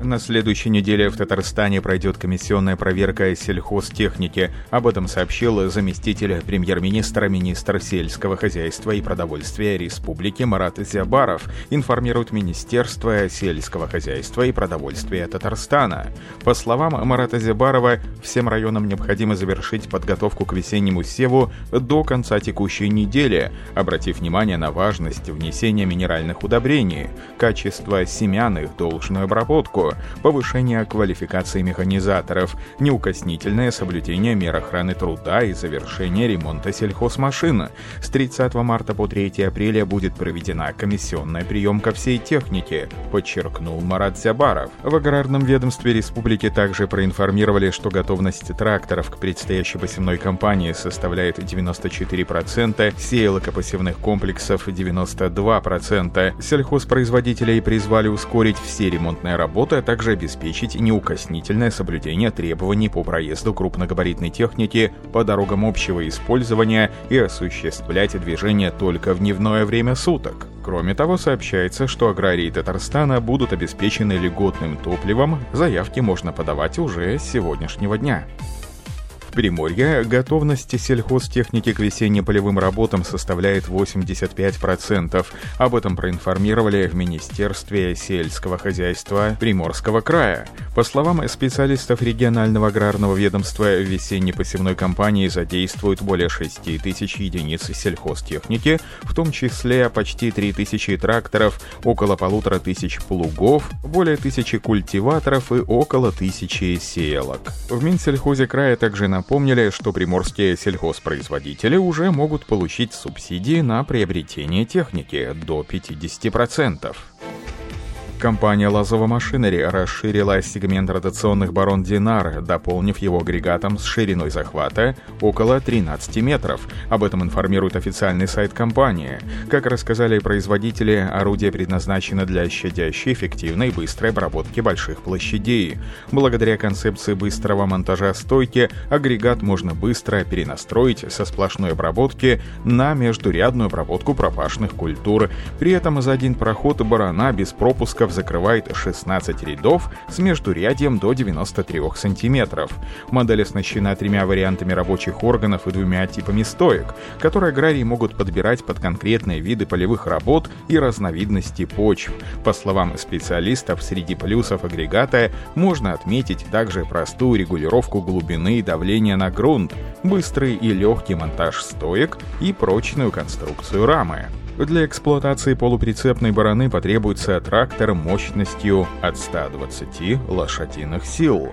На следующей неделе в Татарстане пройдет комиссионная проверка сельхозтехники. Об этом сообщил заместитель премьер-министра, министр сельского хозяйства и продовольствия Республики Марат Зябаров, информирует Министерство сельского хозяйства и продовольствия Татарстана. По словам Марата Зябарова, всем районам необходимо завершить подготовку к весеннему севу до конца текущей недели, обратив внимание на важность внесения минеральных удобрений, качество семян, их должную обработку, повышение квалификации механизаторов, неукоснительное соблюдение мер охраны труда и завершение ремонта сельхозмашин. С 30 марта по 3 апреля будет проведена комиссионная приемка всей техники, подчеркнул Марат Зябаров. В аграрном ведомстве республики также проинформировали, что готовность тракторов к предстоящей посевной кампании составляет 94%, сеялок и посевных комплексов 92%. Сельхозпроизводителей призвали ускорить все ремонтные работы, а также обеспечить неукоснительное соблюдение требований по проезду крупногабаритной техники по дорогам общего использования и осуществлять движение только в дневное время суток. Кроме того, сообщается, что аграрии Татарстана будут обеспечены льготным топливом, заявки можно подавать уже с сегодняшнего дня. Приморье готовность сельхозтехники к весенне-полевым работам составляет 85%. Об этом проинформировали в Министерстве сельского хозяйства Приморского края. По словам специалистов регионального аграрного ведомства, в весенней посевной кампании задействуют более 6 тысяч единиц сельхозтехники, в том числе почти 3 тысячи тракторов, около полутора тысяч плугов, более тысячи культиваторов и около тысячи сеялок. В Минсельхозе края также напомнили, что приморские сельхозпроизводители уже могут получить субсидии на приобретение техники до 50%. Компания «Лазова Машинери» расширила сегмент ротационных барон «Динар», дополнив его агрегатом с шириной захвата около 13 метров. Об этом информирует официальный сайт компании. Как рассказали производители, орудие предназначено для щадящей, эффективной и быстрой обработки больших площадей. Благодаря концепции быстрого монтажа стойки, агрегат можно быстро перенастроить со сплошной обработки на междурядную обработку пропашных культур. При этом за один проход барана без пропуска рядов закрывает 16 рядов с междурядьем до 93 сантиметров. Модель оснащена тремя вариантами рабочих органов и двумя типами стоек, которые аграрии могут подбирать под конкретные виды полевых работ и разновидности почв. По словам специалистов, среди плюсов агрегата можно отметить также простую регулировку глубины и давления на грунт, быстрый и легкий монтаж стоек и прочную конструкцию рамы. Для эксплуатации полуприцепной бараны потребуется трактор мощностью от 120 лошадиных сил.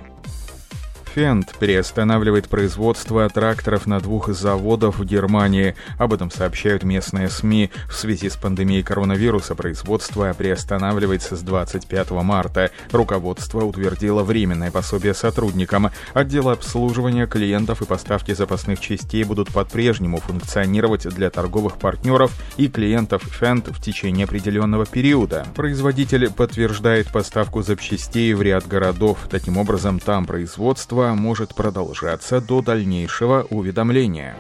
Фенд приостанавливает производство тракторов на двух заводах в Германии. Об этом сообщают местные СМИ. В связи с пандемией коронавируса производство приостанавливается с 25 марта. Руководство утвердило временное пособие сотрудникам. Отделы обслуживания клиентов и поставки запасных частей будут по-прежнему функционировать для торговых партнеров и клиентов Фенд в течение определенного периода. Производитель подтверждает поставку запчастей в ряд городов. Таким образом, там производство может продолжаться до дальнейшего уведомления.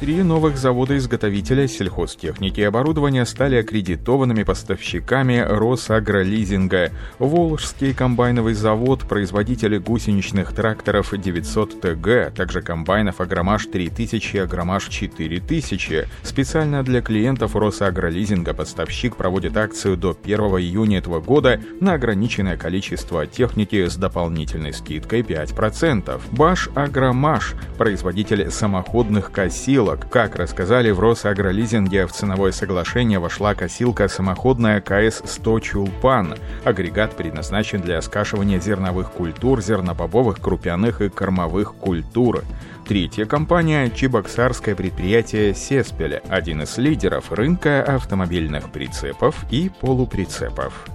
Три новых завода-изготовителя сельхозтехники и оборудования стали аккредитованными поставщиками Росагролизинга. Волжский комбайновый завод, производители гусеничных тракторов 900 ТГ, также комбайнов Агромаш 3000 и Агромаш 4000. Специально для клиентов Росагролизинга поставщик проводит акцию до 1 июня этого года на ограниченное количество техники с дополнительной скидкой 5%. Баш Агромаш, производитель самоходных косилок, косилок. Как рассказали в Росагролизинге, в ценовое соглашение вошла косилка самоходная КС-100 «Чулпан». Агрегат предназначен для скашивания зерновых культур, зернобобовых, крупяных и кормовых культур. Третья компания – чебоксарское предприятие «Сеспель», один из лидеров рынка автомобильных прицепов и полуприцепов.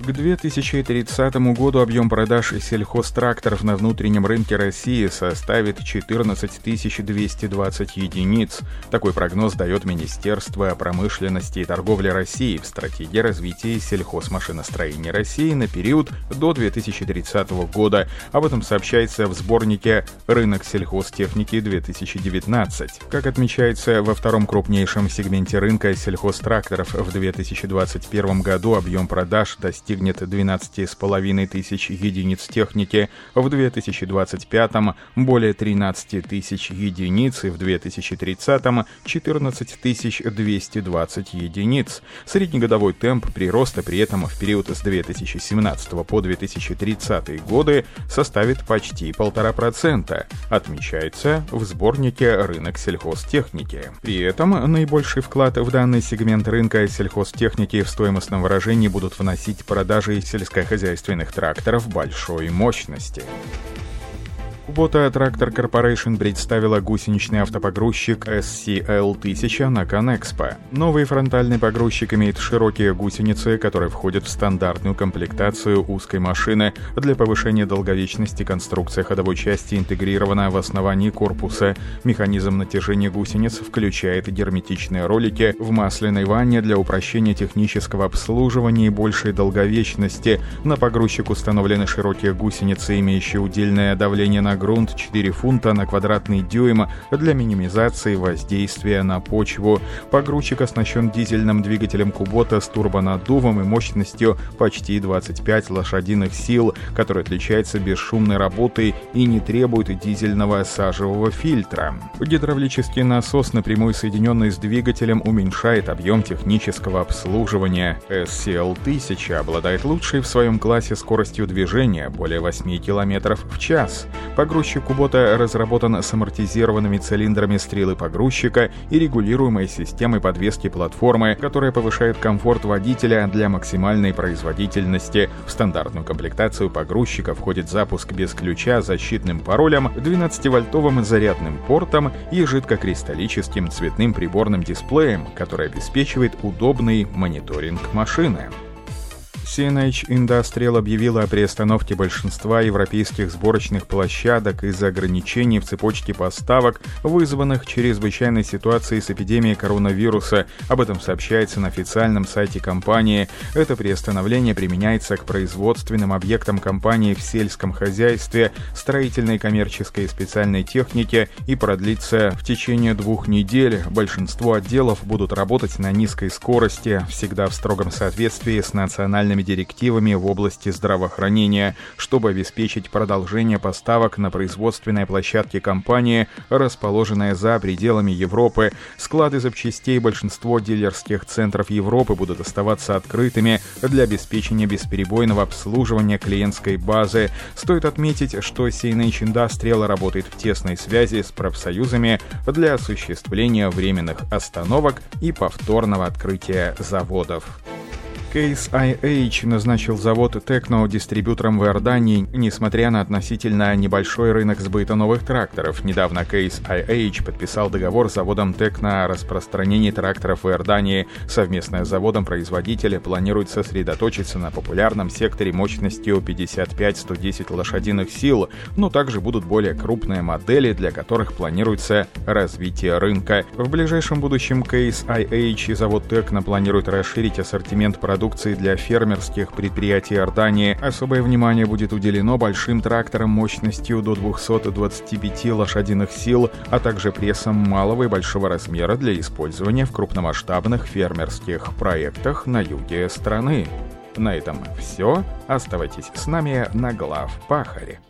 К 2030 году объем продаж сельхозтракторов на внутреннем рынке России составит 14 220 единиц. Такой прогноз дает Министерство промышленности и торговли России в стратегии развития сельхозмашиностроения России на период до 2030 года. Об этом сообщается в сборнике «Рынок сельхозтехники-2019». Как отмечается во втором крупнейшем сегменте рынка сельхозтракторов в 2021 году объем продаж достиг достигнет 12,5 тысяч единиц техники, в 2025 более 13 тысяч единиц и в 2030 14 220 единиц. Среднегодовой темп прироста при этом в период с 2017 по 2030 годы составит почти 1,5%, отмечается в сборнике «Рынок сельхозтехники». При этом наибольший вклад в данный сегмент рынка сельхозтехники в стоимостном выражении будут вносить продажей сельскохозяйственных тракторов большой мощности. Kubota Tractor Corporation представила гусеничный автопогрузчик SCL-1000 на Conexpo. Новый фронтальный погрузчик имеет широкие гусеницы, которые входят в стандартную комплектацию узкой машины. Для повышения долговечности конструкция ходовой части интегрирована в основании корпуса. Механизм натяжения гусениц включает герметичные ролики в масляной ванне для упрощения технического обслуживания и большей долговечности. На погрузчик установлены широкие гусеницы, имеющие удельное давление на грунт 4 фунта на квадратный дюйм для минимизации воздействия на почву. Погрузчик оснащен дизельным двигателем Кубота с турбонаддувом и мощностью почти 25 лошадиных сил, который отличается бесшумной работой и не требует дизельного сажевого фильтра. Гидравлический насос, напрямую соединенный с двигателем, уменьшает объем технического обслуживания. SCL-1000 обладает лучшей в своем классе скоростью движения, более 8 км в час. Погрузчик Кубота разработан с амортизированными цилиндрами стрелы погрузчика и регулируемой системой подвески платформы, которая повышает комфорт водителя для максимальной производительности. В стандартную комплектацию погрузчика входит запуск без ключа, защитным паролем, 12-вольтовым зарядным портом и жидкокристаллическим цветным приборным дисплеем, который обеспечивает удобный мониторинг машины. CNH Industrial объявила о приостановке большинства европейских сборочных площадок из-за ограничений в цепочке поставок, вызванных чрезвычайной ситуацией с эпидемией коронавируса. Об этом сообщается на официальном сайте компании. Это приостановление применяется к производственным объектам компании в сельском хозяйстве, строительной, коммерческой и специальной технике и продлится в течение двух недель. Большинство отделов будут работать на низкой скорости, всегда в строгом соответствии с национальными национальными директивами в области здравоохранения, чтобы обеспечить продолжение поставок на производственной площадке компании, расположенной за пределами Европы. Склады запчастей большинство дилерских центров Европы будут оставаться открытыми для обеспечения бесперебойного обслуживания клиентской базы. Стоит отметить, что CNH Industrial работает в тесной связи с профсоюзами для осуществления временных остановок и повторного открытия заводов. Case IH назначил завод Текно дистрибьютором в Иордании, несмотря на относительно небольшой рынок сбыта новых тракторов. Недавно Case IH подписал договор с заводом Текно о распространении тракторов в Иордании. Совместно с заводом производителя планирует сосредоточиться на популярном секторе мощностью 55-110 лошадиных сил, но также будут более крупные модели, для которых планируется развитие рынка. В ближайшем будущем Case IH и завод Текно планируют расширить ассортимент продуктов продукции для фермерских предприятий Иордании. Особое внимание будет уделено большим тракторам мощностью до 225 лошадиных сил, а также прессам малого и большого размера для использования в крупномасштабных фермерских проектах на юге страны. На этом все. Оставайтесь с нами на глав Пахаре.